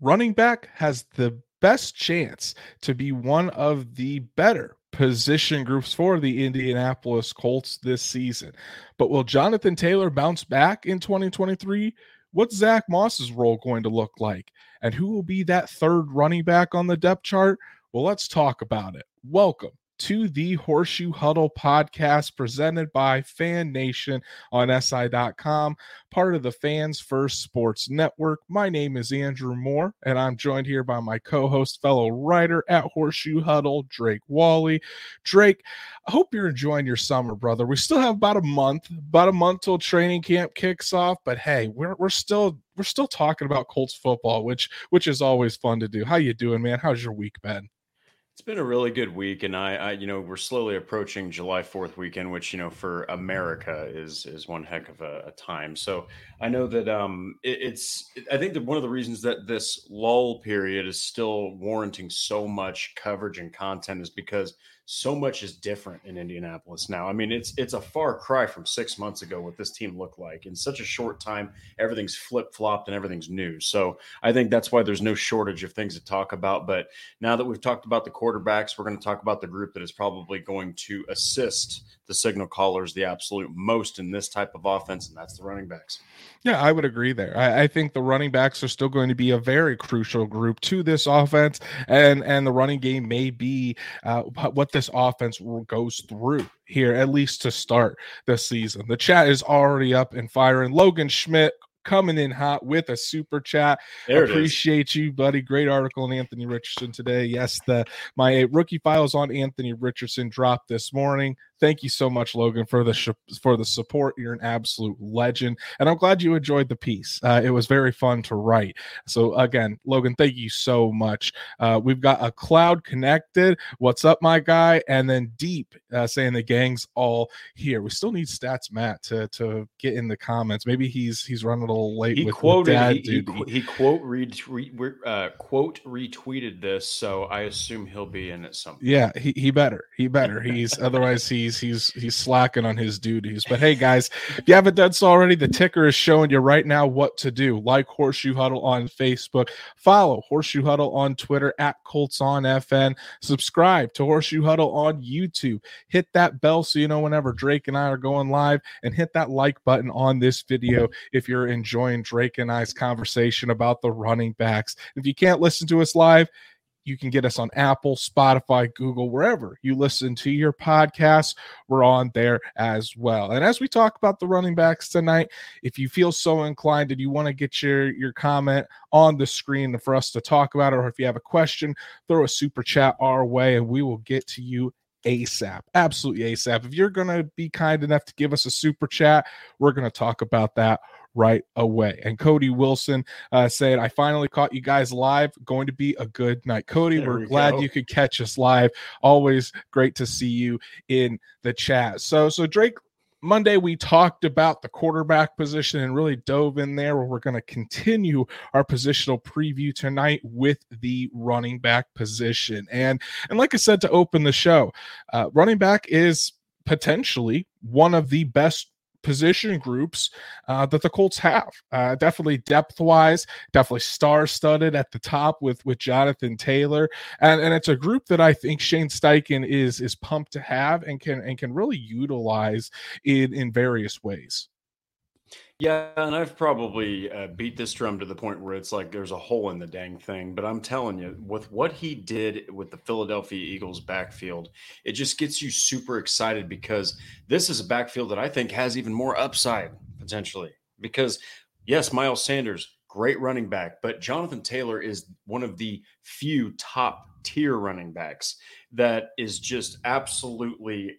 running back has the best chance to be one of the better position groups for the Indianapolis Colts this season. But will Jonathan Taylor bounce back in 2023? What's Zack Moss's role going to look like? And who will be that third running back on the depth chart? Well, let's talk about it. Welcome to the Horseshoe Huddle podcast presented by Fan Nation on SI.com, part of the Fans First Sports Network. My name is Andrew Moore, and I'm joined here by my co host, fellow writer at Horseshoe Huddle, Drake Wally. Drake, I hope you're enjoying your summer, brother. We still have about a month, about a month till training camp kicks off, but hey, we're, we're still we're still talking about Colts football, which which is always fun to do. How you doing, man? How's your week been? It's been a really good week, and I, I, you know, we're slowly approaching July Fourth weekend, which you know for America is is one heck of a, a time. So I know that um, it, it's. I think that one of the reasons that this lull period is still warranting so much coverage and content is because so much is different in Indianapolis now. I mean, it's it's a far cry from six months ago what this team looked like. In such a short time, everything's flip flopped and everything's new. So I think that's why there's no shortage of things to talk about. But now that we've talked about the quarterbacks, we're going to talk about the group that is probably going to assist the signal callers the absolute most in this type of offense, and that's the running backs. Yeah, I would agree there. I, I, think the running backs are still going to be a very crucial group to this offense, and and the running game may be uh, what this offense goes through here, at least to start the season. The chat is already up and firing. Logan Schmidt coming in hot with a super chat. There Appreciate you, buddy. Great article on Anthony Richardson today. Yes, the my rookie files on Anthony Richardson dropped this morning thank you so much, Logan, for the sh- for the support. You're an absolute legend, and I'm glad you enjoyed the piece. Uh, it was very fun to write. So again, Logan, thank you so much. Uh, we've got a cloud connected. What's up, my guy? And then deep uh, saying the gang's all here. We still need stats, Matt, to to get in the comments. Maybe he's he's running a little late. He with, quoted with he, he, he, quote read re, uh, quote retweeted this, so I assume he'll be in at some. Point. Yeah, he, he better he better. He's otherwise he's he's he's slacking on his duties. But hey, guys, if you haven't done so already, the ticker is showing you right now what to do. Like Horseshoe Huddle on Facebook, follow Horseshoe Huddle on Twitter at Colts on FN, subscribe to Horseshoe Huddle on YouTube, hit that bell so you know whenever Drake and I are going live, and hit that like button on this video if you're enjoying Drake and I's conversation about the running backs. If you can't listen to us live, you can get us on Apple, Spotify, Google, wherever you listen to your podcasts. We're on there as well. And as we talk about the running backs tonight, if you feel so inclined and you want to get your, your comment on the screen for us to talk about it, or if you have a question, throw a super chat our way and we will get to you ASAP. Absolutely ASAP. If you're going to be kind enough to give us a super chat, we're going to talk about that right away. And Cody Wilson uh, said, I finally caught you guys live. Going to be a good night. Cody, there we're we glad go. you could catch us live. Always great to see you in the chat. So, so Drake, Monday, we talked about the quarterback position and really dove in there. Where we're going to continue our positional preview tonight with the running back position. And and like I said to open the show, uh, running back is potentially one of the best position groups uh, that the Colts have. Uh, definitely depth wise, definitely star studded at the top with with Jonathan Taylor, and and it's a group that I think Shane Steichen is is pumped to have and can and can really utilize in in various ways. Yeah, and I've probably uh, beat this drum to the point where it's like there's a hole in the dang thing. But I'm telling you, with what he did with the Philadelphia Eagles backfield, it just gets you super excited because this is a backfield that I think has even more upside potentially. Because, yes, Miles Sanders, great running back, but Jonathan Taylor is one of the few top tier running backs that is just absolutely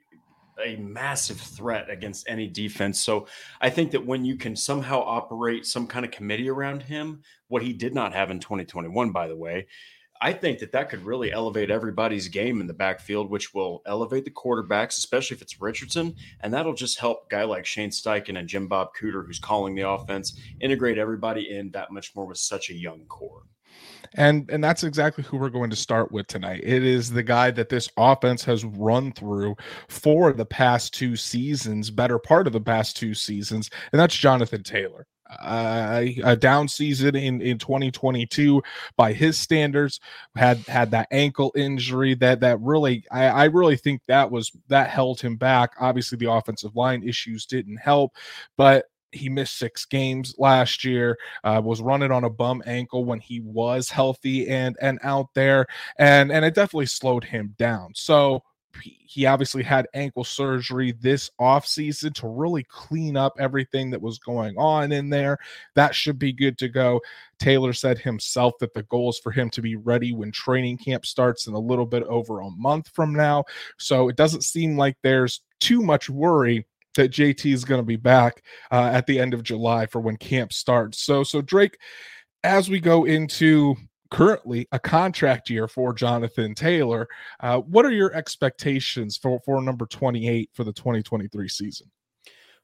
a massive threat against any defense. So I think that when you can somehow operate some kind of committee around him, what he did not have in 2021, by the way, I think that that could really elevate everybody's game in the backfield, which will elevate the quarterbacks, especially if it's Richardson. And that'll just help guy like Shane Steichen and Jim Bob Cooter, who's calling the offense, integrate everybody in that much more with such a young core. And and that's exactly who we're going to start with tonight. It is the guy that this offense has run through for the past two seasons, better part of the past two seasons, and that's Jonathan Taylor. uh, a down season in in 2022 by his standards had had that ankle injury that that really I, I really think that was that held him back obviously the offensive line issues didn't help but he missed six games last year uh, was running on a bum ankle when he was healthy and and out there and and it definitely slowed him down so he obviously had ankle surgery this offseason to really clean up everything that was going on in there. That should be good to go. Taylor said himself that the goal is for him to be ready when training camp starts in a little bit over a month from now. So it doesn't seem like there's too much worry that JT is going to be back uh, at the end of July for when camp starts. So, so Drake, as we go into currently a contract year for Jonathan Taylor. Uh, what are your expectations for, for number 28 for the 2023 season?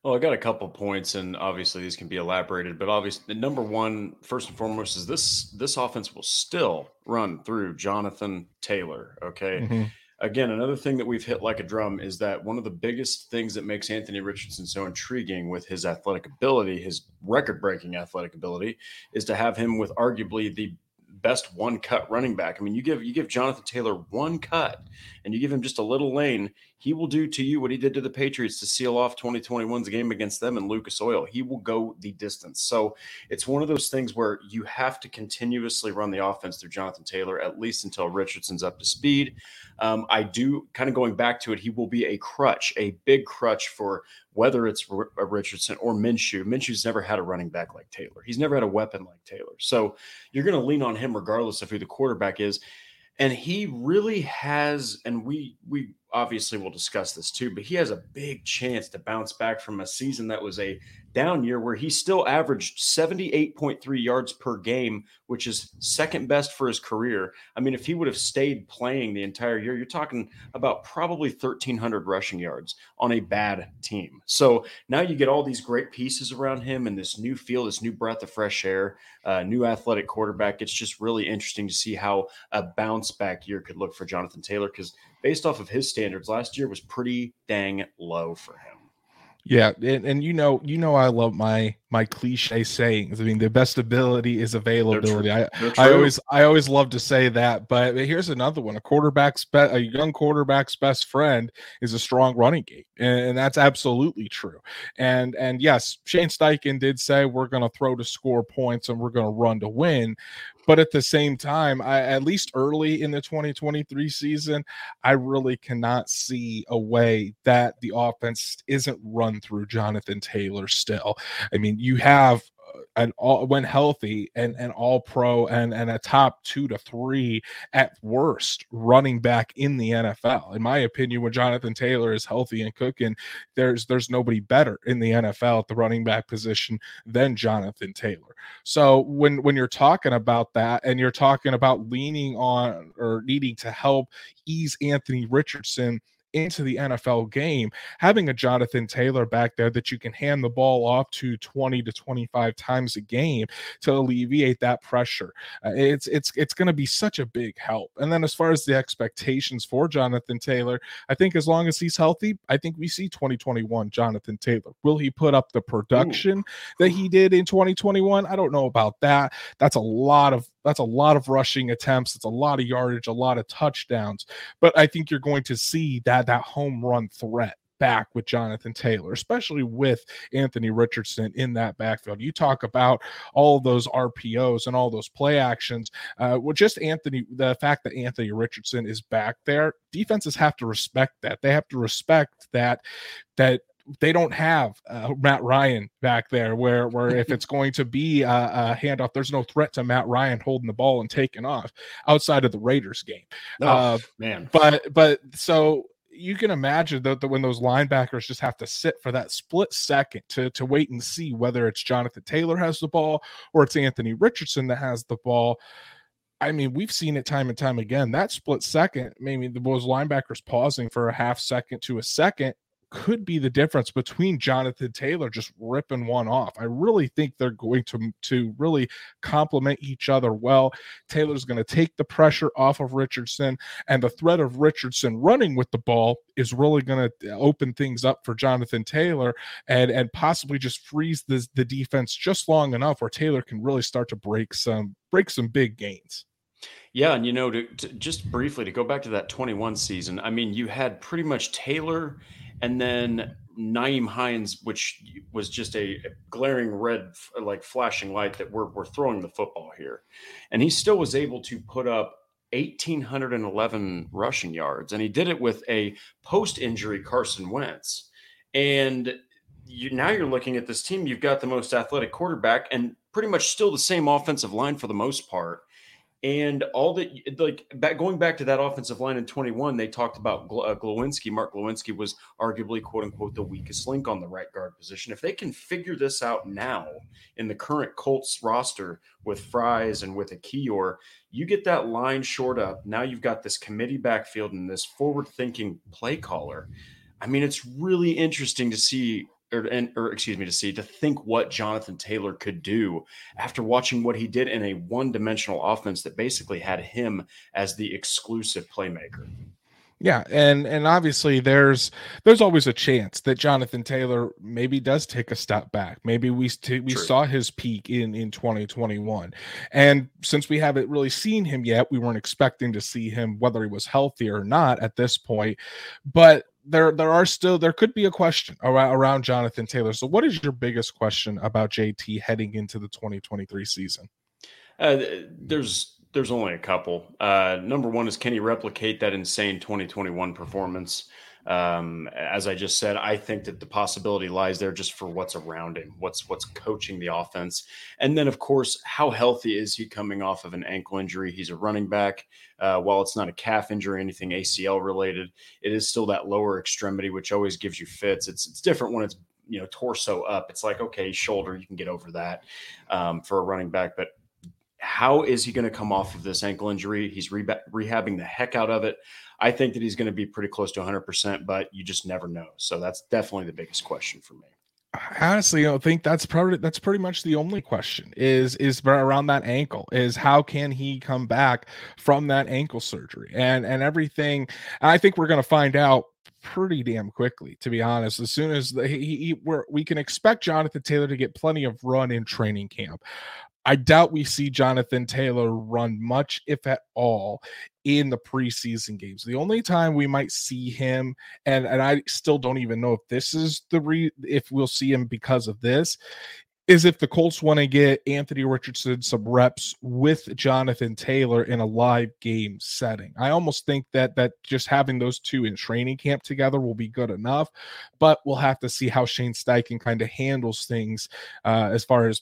Well, I got a couple points, and obviously these can be elaborated. But obviously, the number one, first and foremost, is this this offense will still run through Jonathan Taylor. Okay. Mm-hmm. Again, another thing that we've hit like a drum is that one of the biggest things that makes Anthony Richardson so intriguing with his athletic ability, his record breaking athletic ability, is to have him with arguably the best one cut running back. I mean, you give you give Jonathan Taylor one cut and you give him just a little lane, he will do to you what he did to the Patriots to seal off 2021's game against them in Lucas Oil. He will go the distance. So it's one of those things where you have to continuously run the offense through Jonathan Taylor, at least until Richardson's up to speed. Um, I do kind of going back to it, he will be a crutch, a big crutch for whether it's uh, Richardson or Minshew. Minshew's never had a running back like Taylor. He's never had a weapon like Taylor. So you're going to lean on him regardless of who the quarterback is and he really has and we we obviously we'll discuss this too but he has a big chance to bounce back from a season that was a down year where he still averaged 78.3 yards per game which is second best for his career. I mean if he would have stayed playing the entire year you're talking about probably 1300 rushing yards on a bad team. So now you get all these great pieces around him and this new feel this new breath of fresh air uh, new athletic quarterback. It's just really interesting to see how a bounce back year could look for jonathan taylor because based off of his standards, last year was pretty dang low for him. Yeah, and, and you know, you know, I love my my cliche sayings. I mean, the best ability is availability. I I always I always love to say that. But here's another one: a quarterback's be- a young quarterback's best friend is a strong running game, and, and that's absolutely true. And and yes, Shane Steichen did say we're going to throw to score points and we're going to run to win. But at the same time, I, at least early in the 2023 season, I really cannot see a way that the offense isn't run through Jonathan Taylor still. I mean, you have uh, an all when healthy and an all pro and and a top two to three at worst running back in the NFL. In my opinion, when Jonathan Taylor is healthy and cooking, there's there's nobody better in the NFL at the running back position than Jonathan Taylor. So when when you're talking about that and you're talking about leaning on or needing to help ease Anthony Richardson into the NFL game, having a Jonathan Taylor back there that you can hand the ball off to 20 to 25 times a game to alleviate that pressure. Uh, it's it's it's going to be such a big help. And then as far as the expectations for Jonathan Taylor, I think as long as he's healthy, I think we see 2021 Jonathan Taylor. Will he put up the production Ooh. that he did in 2021? I don't know about that. That's a lot of that's a lot of rushing attempts. It's a lot of yardage, a lot of touchdowns. But I think you're going to see that that home run threat back with Jonathan Taylor, especially with Anthony Richardson in that backfield. You talk about all those RPOs and all those play actions. Uh, well, just Anthony, the fact that Anthony Richardson is back there, defenses have to respect that. They have to respect that that they don't have uh, Matt Ryan back there, where where if it's going to be a, a, handoff, there's no threat to Matt Ryan holding the ball and taking off outside of the Raiders game. Oh, uh, man, but but so you can imagine that, that when those linebackers just have to sit for that split second to to wait and see whether it's Jonathan Taylor has the ball or it's Anthony Richardson that has the ball. I mean, we've seen it time and time again. That split second, maybe the those linebackers pausing for a half second to a second could be the difference between Jonathan Taylor just ripping one off. I really think they're going to to really complement each other well. Taylor's going to take the pressure off of Richardson, and the threat of Richardson running with the ball is really going to uh, open things up for Jonathan Taylor and and possibly just freeze the the defense just long enough where Taylor can really start to break some break some big gains. Yeah, and you know, to, to, just briefly to go back to that 21 season, I mean, you had pretty much Taylor and then Nyheim Hines, which was just a, a glaring red, like flashing light that we're, we're throwing the football here. And he still was able to put up 1,811 rushing yards. And he did it with a post injury Carson Wentz. And you, now you're looking at this team, you've got the most athletic quarterback and pretty much still the same offensive line for the most part and all that, like back, going back to that offensive line in 21, they talked about uh, Glowinski. Mark Glowinski was arguably, quote unquote, the weakest link on the right guard position. If they can figure this out now in the current Colts roster with Fries and with Ekiyor, you get that line short up. Now you've got this committee backfield and this forward thinking play caller. I mean, it's really interesting to see or, and, or excuse me, to see, to think what Jonathan Taylor could do after watching what he did in a one dimensional offense that basically had him as the exclusive playmaker. Yeah, and and obviously there's there's always a chance that Jonathan Taylor maybe does take a step back. Maybe we st- we True. saw his peak in in 2021. And since we haven't really seen him yet, we weren't expecting to see him whether he was healthy or not at this point. But there there are still there could be a question around, around Jonathan Taylor. So what is your biggest question about JT heading into the 2023 season? Uh, there's there's only a couple. Uh, number one is can he replicate that insane 2021 performance? Um, as I just said, I think that the possibility lies there just for what's around him, what's what's coaching the offense, and then of course, how healthy is he coming off of an ankle injury? He's a running back. Uh, while it's not a calf injury, anything ACL related, it is still that lower extremity, which always gives you fits. It's it's different when it's you know torso up. It's like okay, shoulder, you can get over that um, for a running back, but how is he going to come off of this ankle injury? He's re- rehabbing the heck out of it. I think that he's going to be pretty close to 100%, but you just never know. So that's definitely the biggest question for me. Honestly, I think that's probably that's pretty much the only question is is around that ankle is how can he come back from that ankle surgery and and everything. I think we're going to find out pretty damn quickly, to be honest. As soon as the, he, he we can expect Jonathan Taylor to get plenty of run in training camp. I doubt we see Jonathan Taylor run much, if at all, in the preseason games. The only time we might see him, and, and I still don't even know if this is the re if we'll see him because of this, is if the Colts want to get Anthony Richardson some reps with Jonathan Taylor in a live game setting. I almost think that that just having those two in training camp together will be good enough, but we'll have to see how Shane Steichen kind of handles things uh, as far as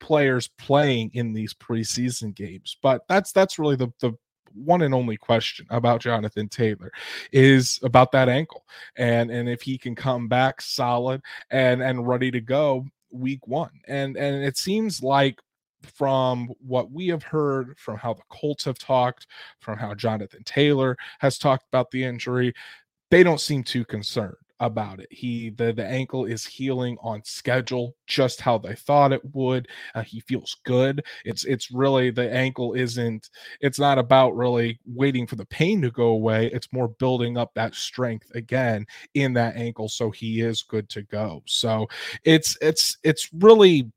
players playing in these preseason games. But that's that's really the the one and only question about Jonathan Taylor is about that ankle and and if he can come back solid and and ready to go week 1. And and it seems like from what we have heard, from how the Colts have talked, from how Jonathan Taylor has talked about the injury, they don't seem too concerned about it. He the the ankle is healing on schedule, just how they thought it would. Uh, he feels good. It's it's really the ankle isn't. It's not about really waiting for the pain to go away. It's more building up that strength again in that ankle, so he is good to go. So it's it's it's really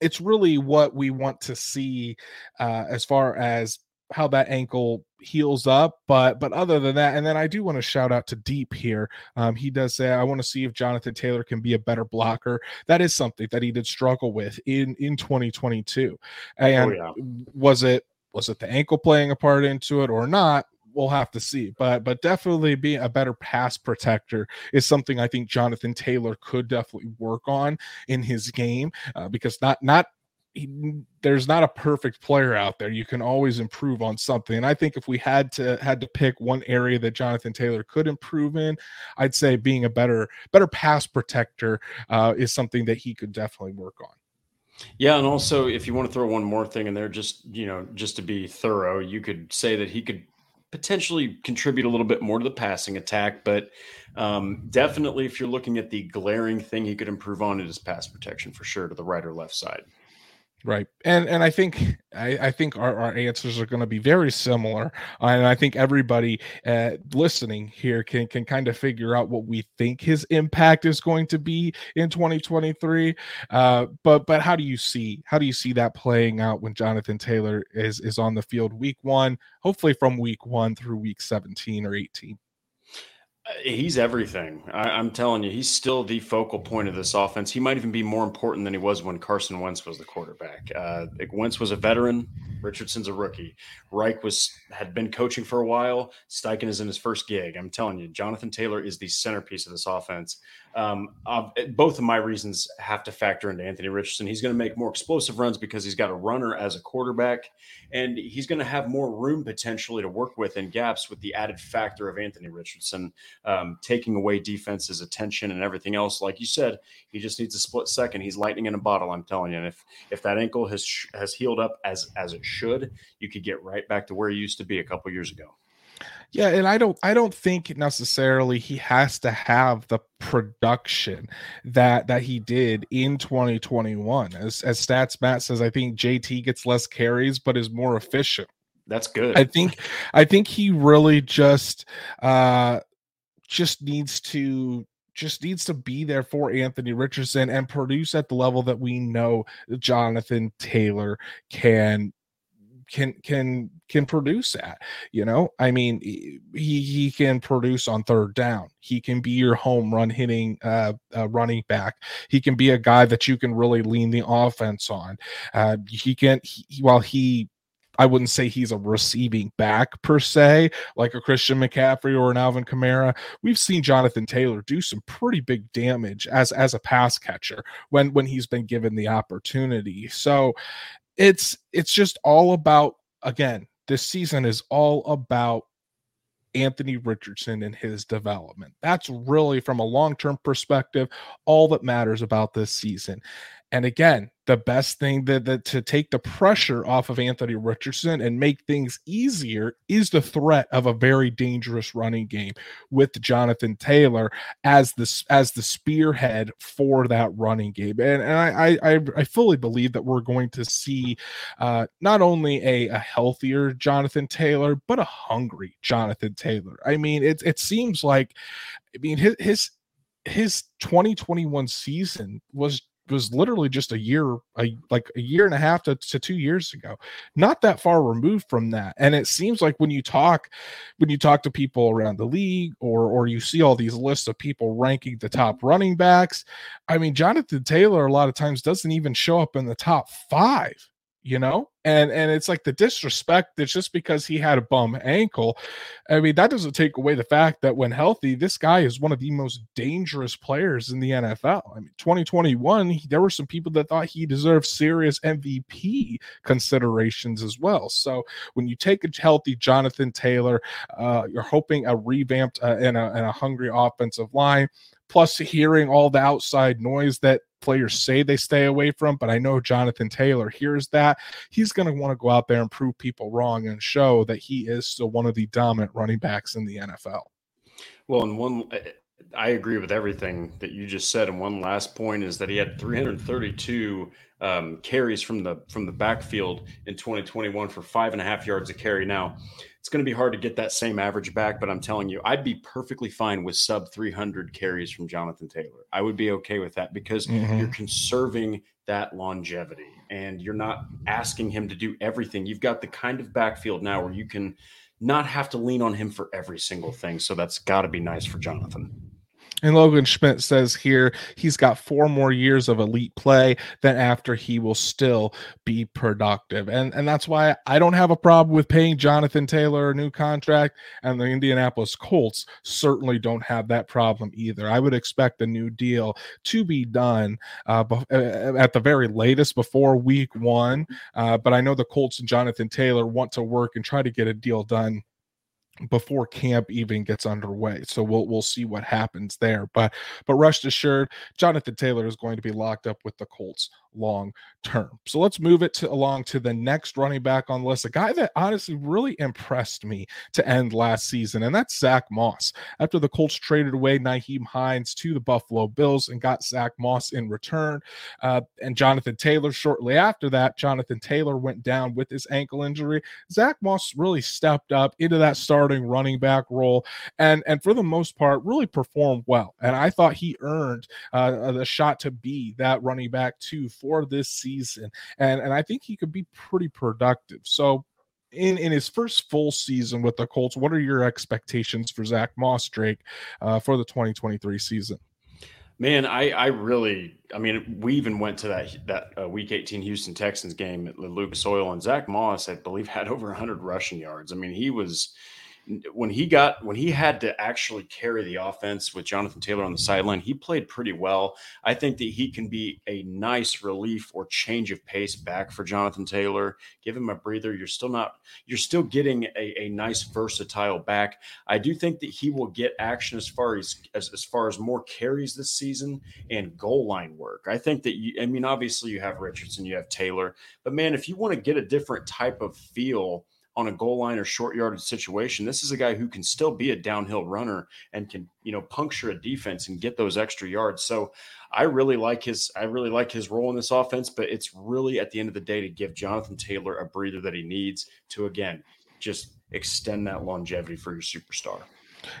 it's really what we want to see uh, as far as how that ankle heals up but but other than that and then i do want to shout out to deep here. Um, he does say i want to see if jonathan taylor can be a better blocker. That is something that he did struggle with in in 2022 and oh, yeah. was it was it the ankle playing a part into it or not? We'll have to see but but definitely being a better pass protector is something i think jonathan taylor could definitely work on in his game uh, because not not he, there's not a perfect player out there. You can always improve on something. And I think if we had to had to pick one area that Jonathan Taylor could improve in, I'd say being a better better pass protector uh, is something that he could definitely work on. Yeah, and also if you want to throw one more thing in there, just you know, just to be thorough, you could say that he could potentially contribute a little bit more to the passing attack, but um, definitely if you're looking at the glaring thing he could improve on, it is pass protection for sure to the right or left side. Right. And and I think I, I think our, our answers are going to be very similar. And I think everybody uh, listening here can can kind of figure out what we think his impact is going to be in 2023. Uh, but but how do you see how do you see that playing out when Jonathan Taylor is is on the field week one, hopefully from week one through week 17 or 18? He's everything. I, am telling you, he's still the focal point of this offense. He might even be more important than he was when Carson Wentz was the quarterback. Uh, Wentz was a veteran. Richardson's a rookie. Reich was had been coaching for a while. Steichen is in his first gig. I'm telling you, Jonathan Taylor is the centerpiece of this offense. Um, both of my reasons have to factor into Anthony Richardson. He's going to make more explosive runs because he's got a runner as a quarterback, and he's going to have more room potentially to work with in gaps with the added factor of Anthony Richardson um, taking away defense's attention and everything else. Like you said, he just needs a split second. He's lightning in a bottle. I'm telling you. And if if that ankle has has healed up as as it should, you could get right back to where he used to be a couple years ago. Yeah, and I don't I don't think necessarily he has to have the production that that he did in 2021. As as stats Matt says, I think JT gets less carries but is more efficient. That's good. I think I think he really just uh just needs to just needs to be there for Anthony Richardson and produce at the level that we know Jonathan Taylor can can can can produce at you know i mean he he can produce on third down he can be your home run hitting uh, uh, running back he can be a guy that you can really lean the offense on uh, he can he, while he I wouldn't say he's a receiving back per se, like a Christian McCaffrey or an Alvin Kamara. We've seen Jonathan Taylor do some pretty big damage as as a pass catcher when when he's been given the opportunity. So it's it's just all about again this season is all about Anthony Richardson and his development. That's really from a long-term perspective all that matters about this season. And again, the best thing that, that, to take the pressure off of Anthony Richardson and make things easier is the threat of a very dangerous running game with Jonathan Taylor as the as the spearhead for that running game. And, and I, I I fully believe that we're going to see uh, not only a, a healthier Jonathan Taylor, but a hungry Jonathan Taylor. I mean, it it seems like I mean his his his 2021 season was was literally just a year a, like a year and a half to, to two years ago. Not that far removed from that. And it seems like when you talk when you talk to people around the league or or you see all these lists of people ranking the top running backs i mean jonathan taylor a lot of times doesn't even show up in the top five you know? And and it's like the disrespect that's just because he had a bum ankle. I mean that doesn't take away the fact that when healthy this guy is one of the most dangerous players in the nfl i mean 2021 he, there were some people that thought he deserved serious mvp considerations as well. So when you take a healthy jonathan taylor uh, you're hoping a revamped uh, and, a, and a hungry offensive line plus hearing all the outside noise that players say they stay away from, but I know Jonathan Taylor hears that. He's going to want to go out there and prove people wrong and show that he is still one of the dominant running backs in the NFL. Well, and one, eh, I agree with everything that you just said. And one last point is that he had 332 um, carries from the from the backfield in 2021 for five and a half yards a carry. Now, it's going to be hard to get that same average back, but I'm telling you, I'd be perfectly fine with sub 300 carries from Jonathan Taylor. I would be okay with that because mm-hmm. you're conserving that longevity and you're not asking him to do everything. You've got the kind of backfield now where you can not have to lean on him for every single thing. So that's got to be nice for Jonathan. And Logan Schmidt says here he's got four more years of elite play. Then after he will still be productive, and and that's why I don't have a problem with paying Jonathan Taylor a new contract, and the Indianapolis Colts certainly don't have that problem either. I would expect a new deal to be done uh, uh at the very latest before Week One, uh, but I know the Colts and Jonathan Taylor want to work and try to get a deal done before camp even gets underway. So we'll we'll see what happens there. But but rest assured, Jonathan Taylor is going to be locked up with the Colts long term. So let's move it to along to the next running back on the list, a guy that honestly really impressed me to end last season, and that's Zack Moss. After the Colts traded away Nyheim Hines to the Buffalo Bills and got Zack Moss in return, uh, and Jonathan Taylor shortly after that, Jonathan Taylor went down with his ankle injury. Zack Moss really stepped up into that starting running back role, and and for the most part, really performed well. And I thought he earned uh, the shot to be that running back too for this season. And and I think he could be pretty productive. So in in his first full season with the Colts, what are your expectations for Zack Moss Drake uh, for the 2023 season? Man, I, I really, I mean, we even went to that that uh, Week 18 Houston Texans game at Lucas Oil, and Zack Moss, I believe, had over 100 rushing yards. I mean, he was when he got when he had to actually carry the offense with Jonathan Taylor on the sideline, he played pretty well. I think that he can be a nice relief or change of pace back for Jonathan Taylor. Give him a breather. You're still not you're still getting a, a nice versatile back. I do think that he will get action as far as, as as far as more carries this season and goal line work. I think that you I mean obviously you have Richardson, you have Taylor, but man, if you want to get a different type of feel on a goal line or short yardage situation. This is a guy who can still be a downhill runner and can, you know, puncture a defense and get those extra yards. So I really like his I really like his role in this offense, but it's really at the end of the day to give Jonathan Taylor a breather that he needs to again just extend that longevity for your superstar.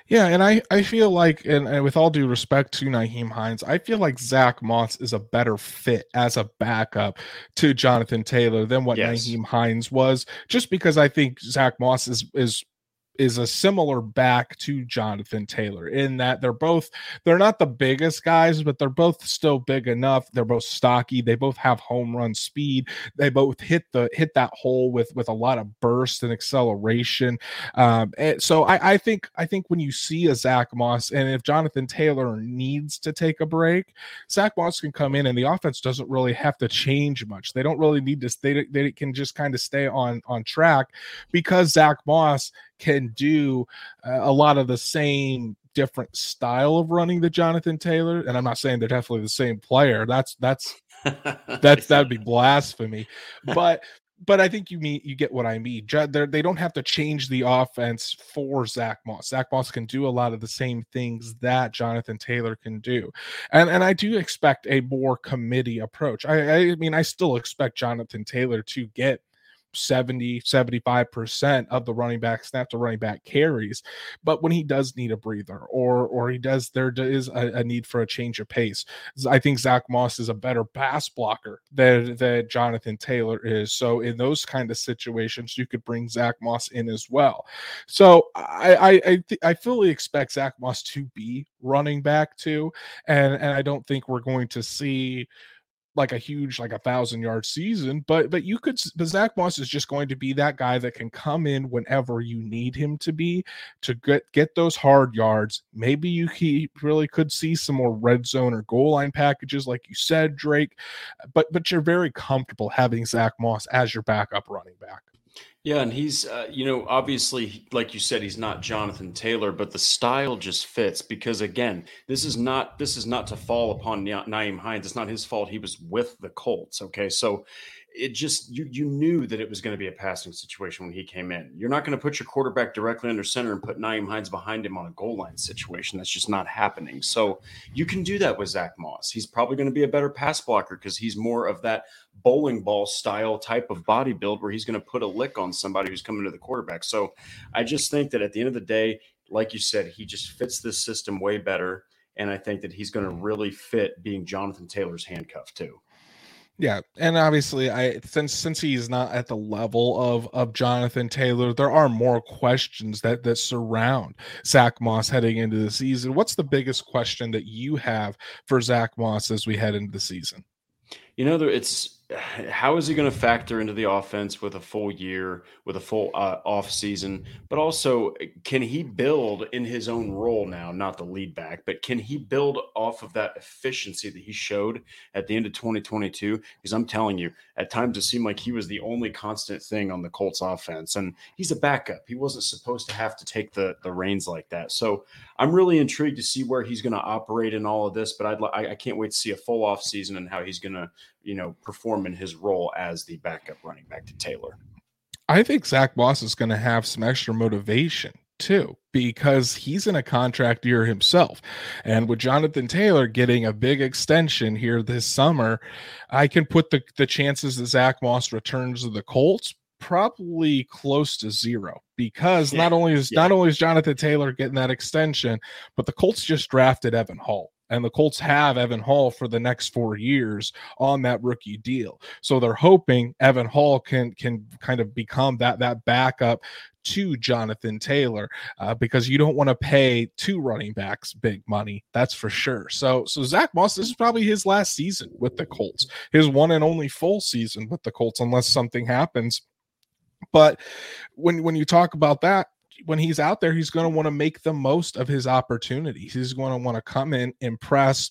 Yeah, and I, I feel like, and, and, with all due respect to Nyheim Hines, I feel like Zack Moss is a better fit as a backup to Jonathan Taylor than what yes. Nyheim Hines was, just because I think Zack Moss is is is a similar back to Jonathan Taylor in that they're both they're not the biggest guys, but they're both still big enough. They're both stocky. They both have home run speed. They both hit the hit that hole with with a lot of burst and acceleration. Um, and so I, I think I think when you see a Zack Moss and if Jonathan Taylor needs to take a break, Zack Moss can come in and the offense doesn't really have to change much. They don't really need to. They they can just kind of stay on on track because Zack Moss can do uh, a lot of the same different style of running that Jonathan Taylor. And I'm not saying they're definitely the same player. That's that's that's that'd be blasphemy. But but I think you mean you get what I mean. They're, they don't have to change the offense for Zack Moss. Zack Moss can do a lot of the same things that Jonathan Taylor can do, and and I do expect a more committee approach. I, I mean, I still expect Jonathan Taylor to get 70 75% of the running back snap to running back carries but when he does need a breather or or he does there is a, a, need for a change of pace i think zack moss is a better pass blocker than that jonathan taylor is. So in those kind of situations you could bring zack moss in as well. So i i i, th- I fully expect zack moss to be running back too and and i don't think we're going to see like a huge like a thousand yard season but but you could but zack moss is just going to be that guy that can come in whenever you need him to be to get get those hard yards. Maybe you he really could see some more red zone or goal line packages like you said drake but but you're very comfortable having zack moss as your backup running back yeah, and he's, uh, you know, obviously, like you said, he's not Jonathan Taylor, but the style just fits because, again, this is not this is not to fall upon Nyheim Hines. It's not his fault. He was with the Colts. Okay, so it just you you knew that it was going to be a passing situation when he came in. You're not going to put your quarterback directly under center and put Nyheim Hines behind him on a goal line situation. That's just not happening. So you can do that with Zack Moss. He's probably going to be a better pass blocker because he's more of that bowling ball style type of body build where he's going to put a lick on somebody who's coming to the quarterback. So I just think that at the end of the day, like you said, he just fits this system way better. And I think that he's going to really fit being Jonathan Taylor's handcuff too. Yeah, and obviously, I since since he's not at the level of of Jonathan Taylor, there are more questions that that surround Zack Moss heading into the season. What's the biggest question that you have for Zack Moss as we head into the season? You know, it's how is he going to factor into the offense with a full year, with a full uh, off season? But also, can he build in his own role now? Not the lead back, but can he build off of that efficiency that he showed at the end of 2022? Because I'm telling you, at times it seemed like he was the only constant thing on the Colts offense, and he's a backup. He wasn't supposed to have to take the the reins like that. So I'm really intrigued to see where he's going to operate in all of this. But I'd I, I can't wait to see a full off season and how he's going to you know, perform in his role as the backup running back to Taylor. I think Zack Moss is going to have some extra motivation too because he's in a contract year himself. And with Jonathan Taylor getting a big extension here this summer, I can put the, the chances that Zack Moss returns to the Colts probably close to zero because yeah. not only is yeah. not only is Jonathan Taylor getting that extension, but the Colts just drafted Evan Hull and the Colts have Evan Hull for the next four years on that rookie deal. So they're hoping Evan Hull can can kind of become that that backup to Jonathan Taylor uh, because you don't want to pay two running backs big money. That's for sure. So, so Zack Moss, this is probably his last season with the Colts, his one and only full season with the Colts, unless something happens. But when when you talk about that, when he's out there, he's going to want to make the most of his opportunities. He's going to want to come in, impress,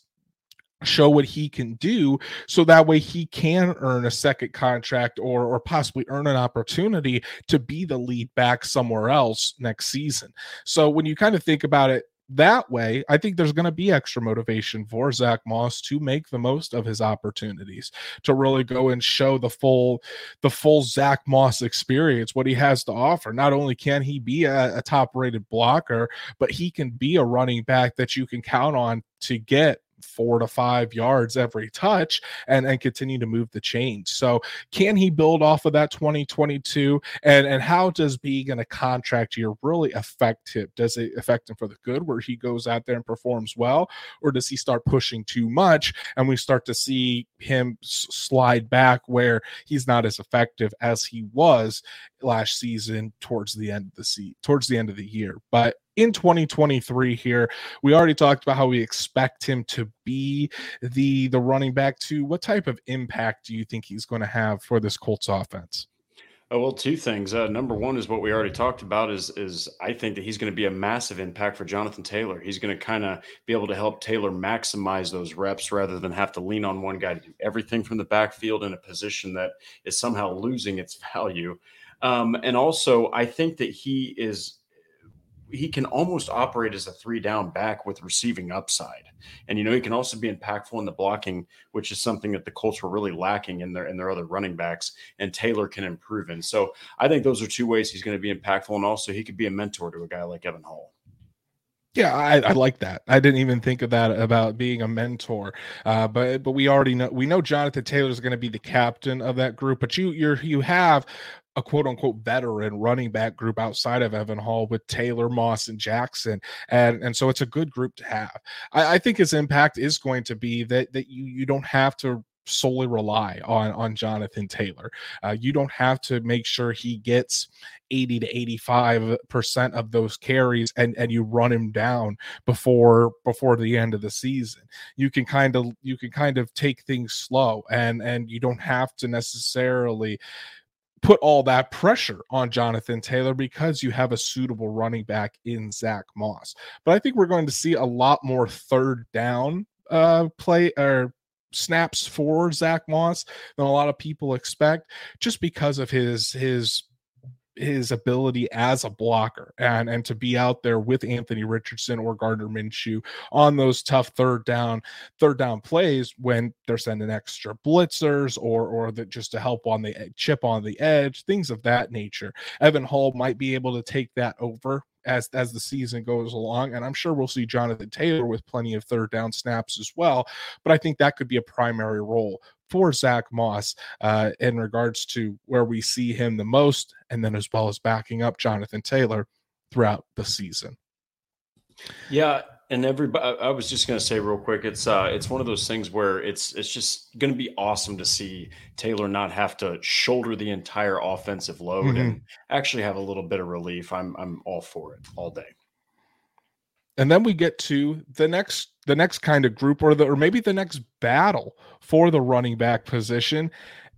show what he can do so that way he can earn a second contract or or possibly earn an opportunity to be the lead back somewhere else next season. So when you kind of think about it that way, I think there's going to be extra motivation for Zack Moss to make the most of his opportunities, to really go and show the full, the full Zack Moss experience, what he has to offer. Not only can he be a, a top-rated blocker, but he can be a running back that you can count on to get four to five yards every touch and and continue to move the chains. So can he build off of that 2022? And and how does being in a contract year really affect him? Does it affect him for the good where he goes out there and performs well, or does he start pushing too much and we start to see him slide back where he's not as effective as he was last season towards the end of the season, towards the end of the year. But in 2023 here we already talked about how we expect him to be the the running back to what type of impact do you think he's going to have for this colts offense Oh, well, two things. Uh, number one is what we already talked about. Is is I think that he's going to be a massive impact for Jonathan Taylor. He's going to kind of be able to help Taylor maximize those reps rather than have to lean on one guy to do everything from the backfield in a position that is somehow losing its value. Um, and also, I think that he is he can almost operate as a three down back with receiving upside. And you know, he can also be impactful in the blocking, which is something that the Colts were really lacking in their in their other running backs, and Taylor can improve in. So I think those are two ways he's going to be impactful, and also he could be a mentor to a guy like Evan Hull. Yeah, I, I, like that. I didn't even think of that about being a mentor. Uh, but but we already know we know Jonathan Taylor is going to be the captain of that group. But you you're you have a quote unquote veteran running back group outside of Evan Hull with Taylor Moss and Jackson. And and so it's a good group to have. I, I think his impact is going to be that that you you don't have to solely rely on on Jonathan Taylor. Uh, you don't have to make sure he gets 80 to 85 percent of those carries and and you run him down before before the end of the season. You can kind of you can kind of take things slow and and you don't have to necessarily put all that pressure on Jonathan Taylor because you have a suitable running back in Zack Moss. But I think we're going to see a lot more third down uh, play or snaps for Zack Moss than a lot of people expect, just because of his his his ability as a blocker and and to be out there with Anthony Richardson or Gardner Minshew on those tough third down third down plays when they're sending extra blitzers or or that just to help on the eh, chip on the edge things of that nature. Evan Hull might be able to take that over as as the season goes along and i'm sure we'll see jonathan taylor with plenty of third down snaps as well but i think that could be a primary role for Zack Moss uh, in regards to where we see him the most, and then as well as backing up Jonathan Taylor throughout the season. Yeah, and everybody, I was just going to say real quick, it's uh, it's one of those things where it's it's just going to be awesome to see Taylor not have to shoulder the entire offensive load mm-hmm. and actually have a little bit of relief. I'm I'm all for it all day and then we get to the next the next kind of group or the or maybe the next battle for the running back position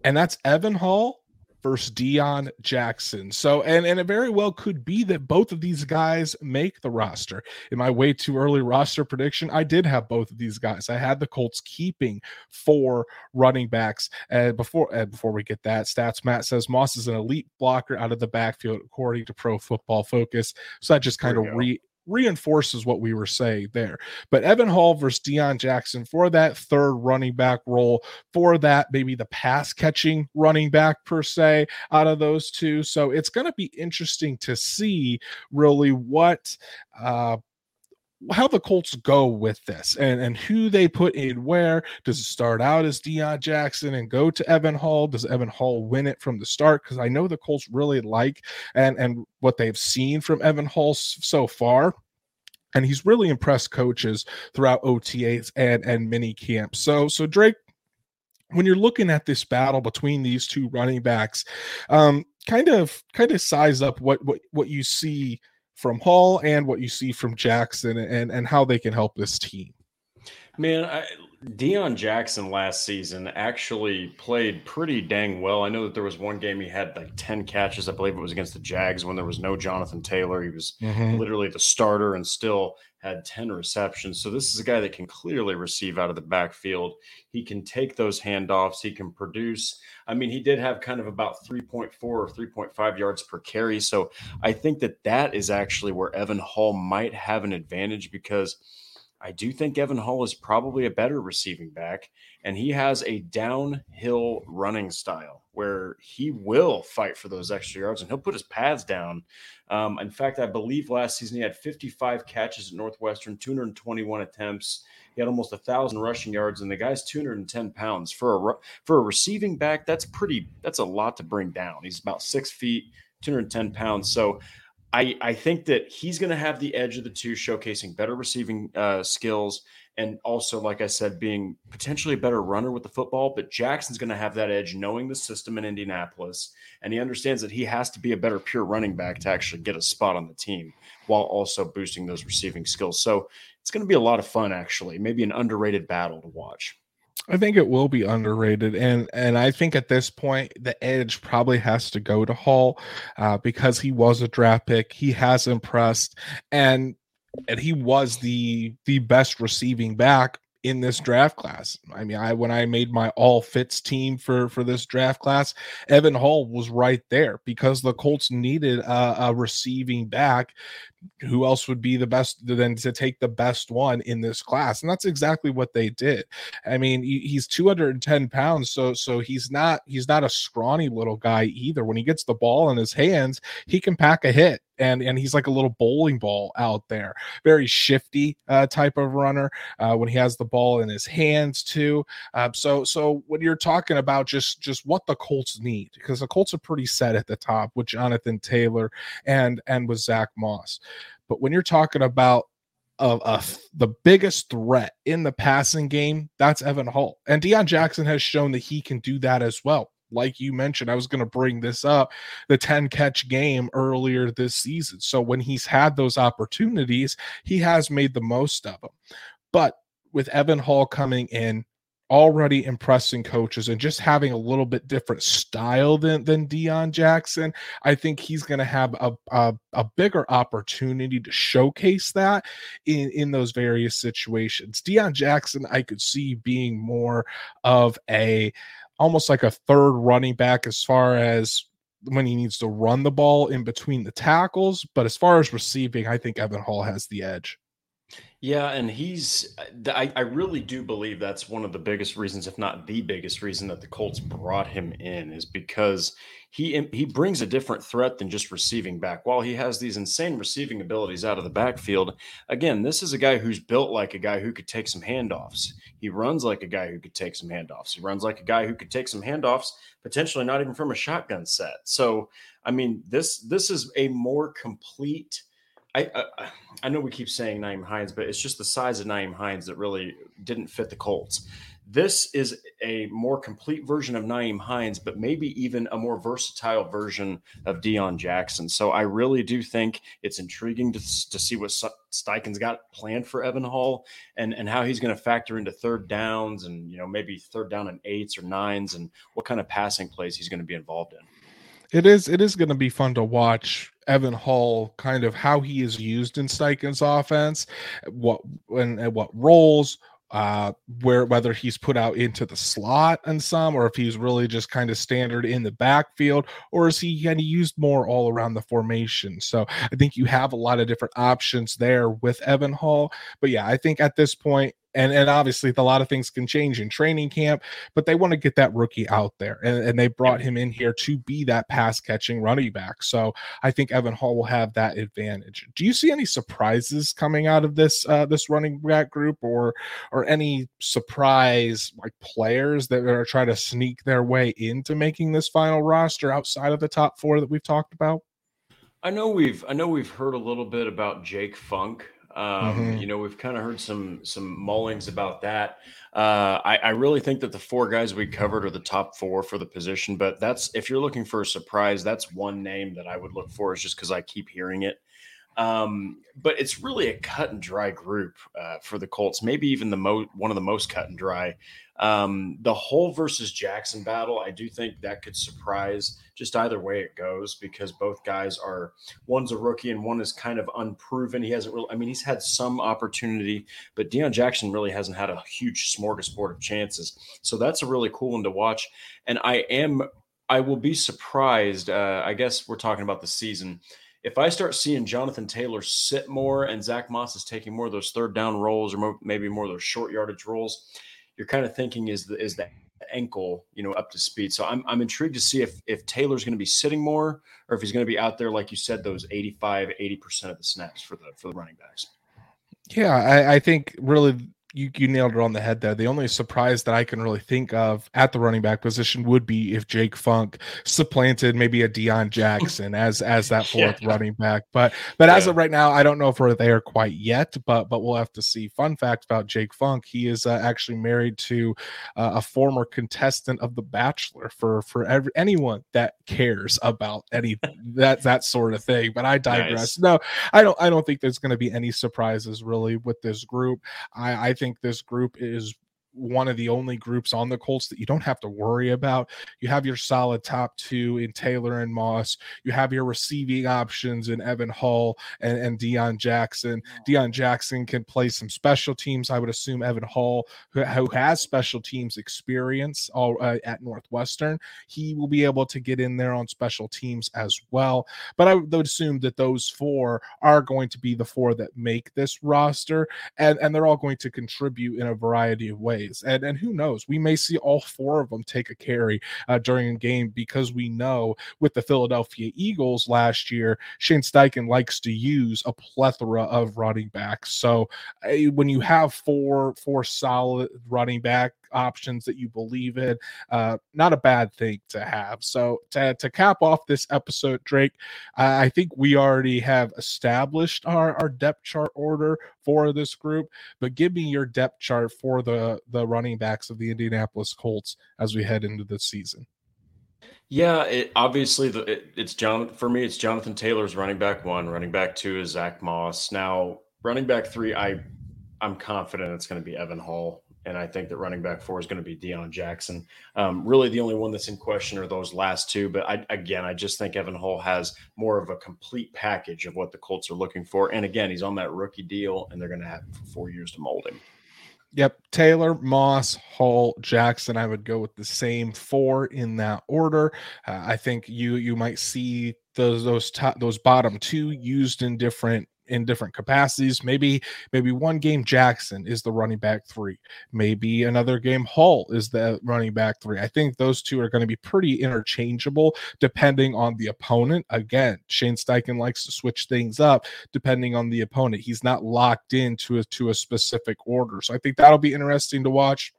and that's Evan Hull versus Deon Jackson. So and and it very well could be that both of these guys make the roster. In my way too early roster prediction, I did have both of these guys. I had the Colts keeping four running backs. And before and before we get that, stats Matt says Moss is an elite blocker out of the backfield according to Pro Football Focus. So that just kind of re reinforces what we were saying there. But Evan Hull versus Deon Jackson for that third running back role, for that maybe the pass catching running back per se out of those two. So it's going to be interesting to see really what uh how the Colts go with this and, and who they put in where. Does it start out as Deon Jackson and go to Evan Hull? Does Evan Hull win it from the start? Because I know the Colts really like and and what they've seen from Evan Hull so far and he's really impressed coaches throughout OTAs and and mini camps. So so Drake, when you're looking at this battle between these two running backs, um, kind of kind of size up what what what you see from Hull and what you see from Jackson and and how they can help this team. Man, I, Deon Jackson last season actually played pretty dang well. I know that there was one game he had like 10 catches. I believe it was against the Jags when there was no Jonathan Taylor. He was mm-hmm. literally the starter and still had 10 receptions. So this is a guy that can clearly receive out of the backfield. He can take those handoffs, he can produce. I mean, he did have kind of about 3.4 or 3.5 yards per carry. So I think that that is actually where Evan Hull might have an advantage because – I do think Evan Hull is probably a better receiving back, and he has a downhill running style where he will fight for those extra yards and he'll put his pads down. Um, in fact, I believe last season he had 55 catches at Northwestern, 221 attempts. He had almost a thousand rushing yards, and the guy's 210 pounds for a for a receiving back. That's pretty. That's a lot to bring down. He's about six feet, 210 pounds. So I, I think that he's going to have the edge of the two, showcasing better receiving uh, skills and also, like I said, being potentially a better runner with the football. But Jackson's going to have that edge, knowing the system in Indianapolis, and he understands that he has to be a better pure running back to actually get a spot on the team while also boosting those receiving skills. So it's going to be a lot of fun, actually. Maybe an underrated battle to watch. I think it will be underrated, and and I think at this point the edge probably has to go to Hull uh, because he was a draft pick. He has impressed, and and he was the the best receiving back in this draft class. I mean, I when I made my all fits team for for this draft class, Evan Hull was right there because the Colts needed a, a receiving back who else would be the best than to take the best one in this class and that's exactly what they did. I mean he's 210 pounds so so he's not he's not a scrawny little guy either. When he gets the ball in his hands he can pack a hit and and he's like a little bowling ball out there. Very shifty uh, type of runner uh, when he has the ball in his hands too. Uh, so so when you're talking about just just what the colts need because the colts are pretty set at the top with jonathan taylor and and with zack moss but when you're talking about the biggest threat in the passing game, that's Evan Hull. And Deon Jackson has shown that he can do that as well. Like you mentioned, I was going to bring this up the 10 catch game earlier this season. So when he's had those opportunities, he has made the most of them. But with Evan Hull coming in, already impressing coaches and just having a little bit different style than than Deon Jackson, I think he's going to have a, a, a bigger opportunity to showcase that in in those various situations. Deon Jackson, I could see being more of a almost like a third running back as far as when he needs to run the ball in between the tackles, but as far as receiving, I think Evan Hull has the edge. Yeah, and he's uh, I, I really do believe that's one of the biggest reasons, if not the biggest reason that the Colts brought him in is because he he brings a different threat than just receiving back. While he has these insane receiving abilities out of the backfield, again, this is a guy who's built like a guy who could take some handoffs. He runs like a guy who could take some handoffs. He runs like a guy who could take some handoffs, potentially not even from a shotgun set. So, I mean, this this is a more complete I, I, I know we keep saying Nyheim Hines, but it's just the size of Nyheim Hines that really didn't fit the Colts. This is a more complete version of Nyheim Hines, but maybe even a more versatile version of Deon Jackson. So I really do think it's intriguing to, to see what Steichen's got planned for Evan Hull and, and how he's going to factor into third downs and, you know, maybe third down and eights or nines and what kind of passing plays he's going to be involved in it is it is going to be fun to watch Evan Hull kind of how he is used in Steichen's offense, what and, and what roles, uh, where whether he's put out into the slot and some, or if he's really just kind of standard in the backfield, or is he kind of used more all around the formation? So I think you have a lot of different options there with Evan Hull. But yeah, I think at this point, and and obviously a lot of things can change in training camp but they want to get that rookie out there and, and they brought him in here to be that pass catching running back so i think evan hull will have that advantage. Do you see any surprises coming out of this uh, this running back group or or any surprise like players that are trying to sneak their way into making this final roster outside of the top four that we've talked about? I know we've I know we've heard a little bit about Jake Funk um, mm-hmm. You know, we've kind of heard some some mullings about that. Uh, I, I, really think that the four guys we covered are the top four for the position. But that's if you're looking for a surprise, that's one name that I would look for. Is just because I keep hearing it. Um, but it's really a cut and dry group uh, for the Colts. Maybe even the most one of the most cut and dry. Um, the Hull versus Jackson battle, I do think that could surprise just either way it goes because both guys are one's a rookie and one is kind of unproven. He hasn't really, I mean, he's had some opportunity, but Deon Jackson really hasn't had a huge smorgasbord of chances. So that's a really cool one to watch. And I am, I will be surprised. Uh, I guess we're talking about the season if I start seeing Jonathan Taylor sit more and Zack Moss is taking more of those third down rolls or more, maybe more of those short yardage rolls, you're kind of thinking is the is the ankle you know up to speed. So I'm I'm intrigued to see if if Taylor's going to be sitting more or if he's going to be out there like you said those 85 80 percent of the snaps for the for the running backs. Yeah, I, I think really you, you nailed it on the head there. The only surprise that I can really think of at the running back position would be if Jake Funk supplanted maybe a Deon Jackson as as that fourth yeah. running back. But but yeah. as of right now, I don't know if we're there quite yet. But but we'll have to see. Fun fact about Jake Funk: he is uh, actually married to uh, a former contestant of The Bachelor. For for every, anyone that cares about any that that sort of thing. But I digress. Nice. No, I don't. I don't think there's going to be any surprises really with this group. I I think this group is one of the only groups on the Colts that you don't have to worry about. You have your solid top two in Taylor and Moss. You have your receiving options in Evan Hull and, and Deon Jackson. Deon Jackson can play some special teams. I would assume Evan Hull, who, who has special teams experience all, uh, at Northwestern, he will be able to get in there on special teams as well. But I would assume that those four are going to be the four that make this roster, and, and they're all going to contribute in a variety of ways plays. And, and who knows, we may see all four of them take a carry uh, during a game because we know with the Philadelphia Eagles last year, Shane Steichen likes to use a plethora of running backs. So uh, when you have four four solid running back options that you believe in. Uh, not a bad thing to have. So to, to cap off this episode, Drake, I think we already have established our, our depth chart order for this group, but give me your depth chart for the the running backs of the Indianapolis Colts as we head into the season. Yeah, it, obviously the, it, it's John for me. It's Jonathan Taylor's running back one. Running back two is Zack Moss. Now running back three, I I'm confident it's going to be Evan Hull and I think that running back four is going to be Deon Jackson. Um, really, the only one that's in question are those last two. But I, again, I just think Evan Hull has more of a complete package of what the Colts are looking for. And again, he's on that rookie deal, and they're going to have four years to mold him. Yep, Taylor, Moss, Hull, Jackson. I would go with the same four in that order. Uh, I think you you might see those those top those bottom two used in different in different capacities. Maybe maybe one game Jackson is the running back three. Maybe another game Hull is the running back three. I think those two are going to be pretty interchangeable depending on the opponent. Again, Shane Steichen likes to switch things up depending on the opponent. He's not locked into a, to a specific order. So I think that'll be interesting to watch.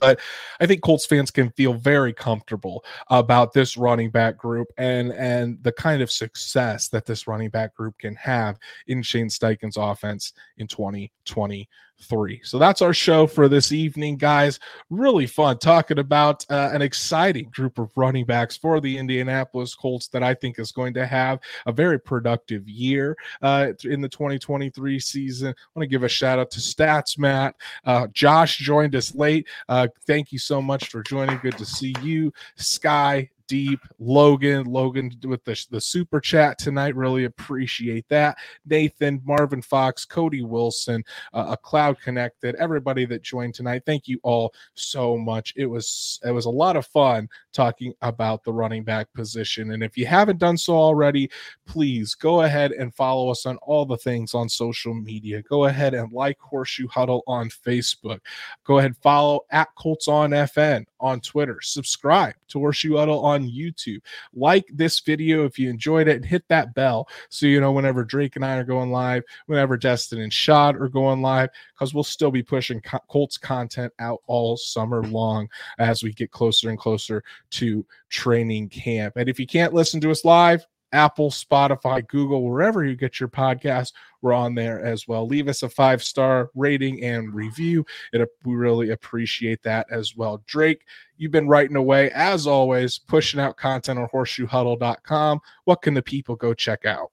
But I think Colts fans can feel very comfortable about this running back group and and the kind of success that this running back group can have in Shane Steichen's offense in 2020 three. So that's our show for this evening, guys. Really fun talking about uh, an exciting group of running backs for the Indianapolis Colts that I think is going to have a very productive year uh, in the 2023 season. I want to give a shout out to Stats Matt. Uh, Josh joined us late. Uh, thank you so much for joining. Good to see you, Sky. Deep. Logan, Logan with the, the super chat tonight. Really appreciate that. Nathan, Marvin Fox, Cody Wilson, uh, a cloud connected, everybody that joined tonight. Thank you all so much. It was it was a lot of fun talking about the running back position. And if you haven't done so already, please go ahead and follow us on all the things on social media. Go ahead and like Horseshoe Huddle on Facebook. Go ahead follow at Colts on FN on Twitter. Subscribe to Horseshoe Huddle on YouTube. Like this video if you enjoyed it and hit that bell so you know whenever Drake and I are going live, whenever Destin and Shad are going live, because we'll still be pushing Colts content out all summer long as we get closer and closer to training camp. And if you can't listen to us live, Apple, Spotify, Google, wherever you get your podcast, we're on there as well. Leave us a five star rating and review. It, we really appreciate that as well. Drake, you've been writing away as always, pushing out content on horseshoehuddle.com. What can the people go check out?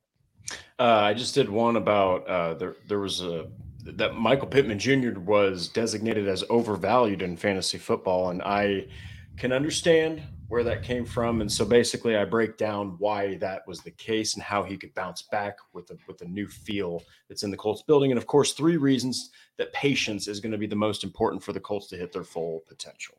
Uh, I just did one about uh, there. There was a that Michael Pittman Jr. was designated as overvalued in fantasy football, and I can understand where that came from. And so basically, I break down why that was the case and how he could bounce back with a, with a new feel that's in the Colts building. And of course, three reasons that patience is going to be the most important for the Colts to hit their full potential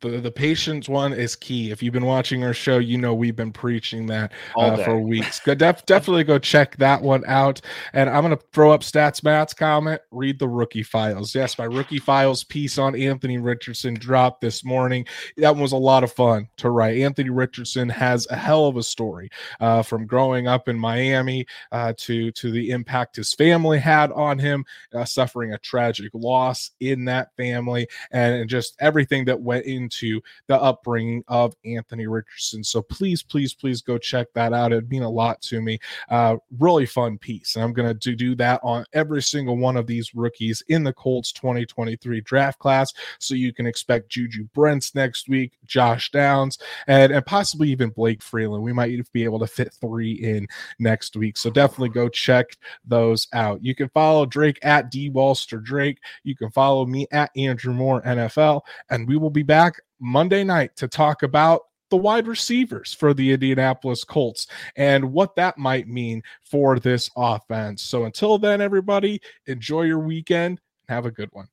the the patience one is key. If you've been watching our show, you know we've been preaching that uh, for weeks. Go def, definitely go check that one out. And I'm gonna throw up Stats Matt's comment. Read the rookie files. Yes, my rookie files piece on Anthony Richardson dropped this morning. That was a lot of fun to write. Anthony Richardson has a hell of a story uh, from growing up in Miami uh, to to the impact his family had on him, uh, suffering a tragic loss in that family, and just everything that went in into the upbringing of Anthony Richardson. So please, please, please go check that out. It'd mean a lot to me. Uh, really fun piece. And I'm going to do, do that on every single one of these rookies in the Colts 2023 draft class. So you can expect Juju Brents next week, Josh Downs, and, and possibly even Blake Freeland. We might be able to fit three in next week. So definitely go check those out. You can follow Drake at D Walster Drake. You can follow me at Andrew Moore NFL, and we will be back Monday night to talk about the wide receivers for the Indianapolis Colts and what that might mean for this offense. So until then, everybody, enjoy your weekend. And have a good one.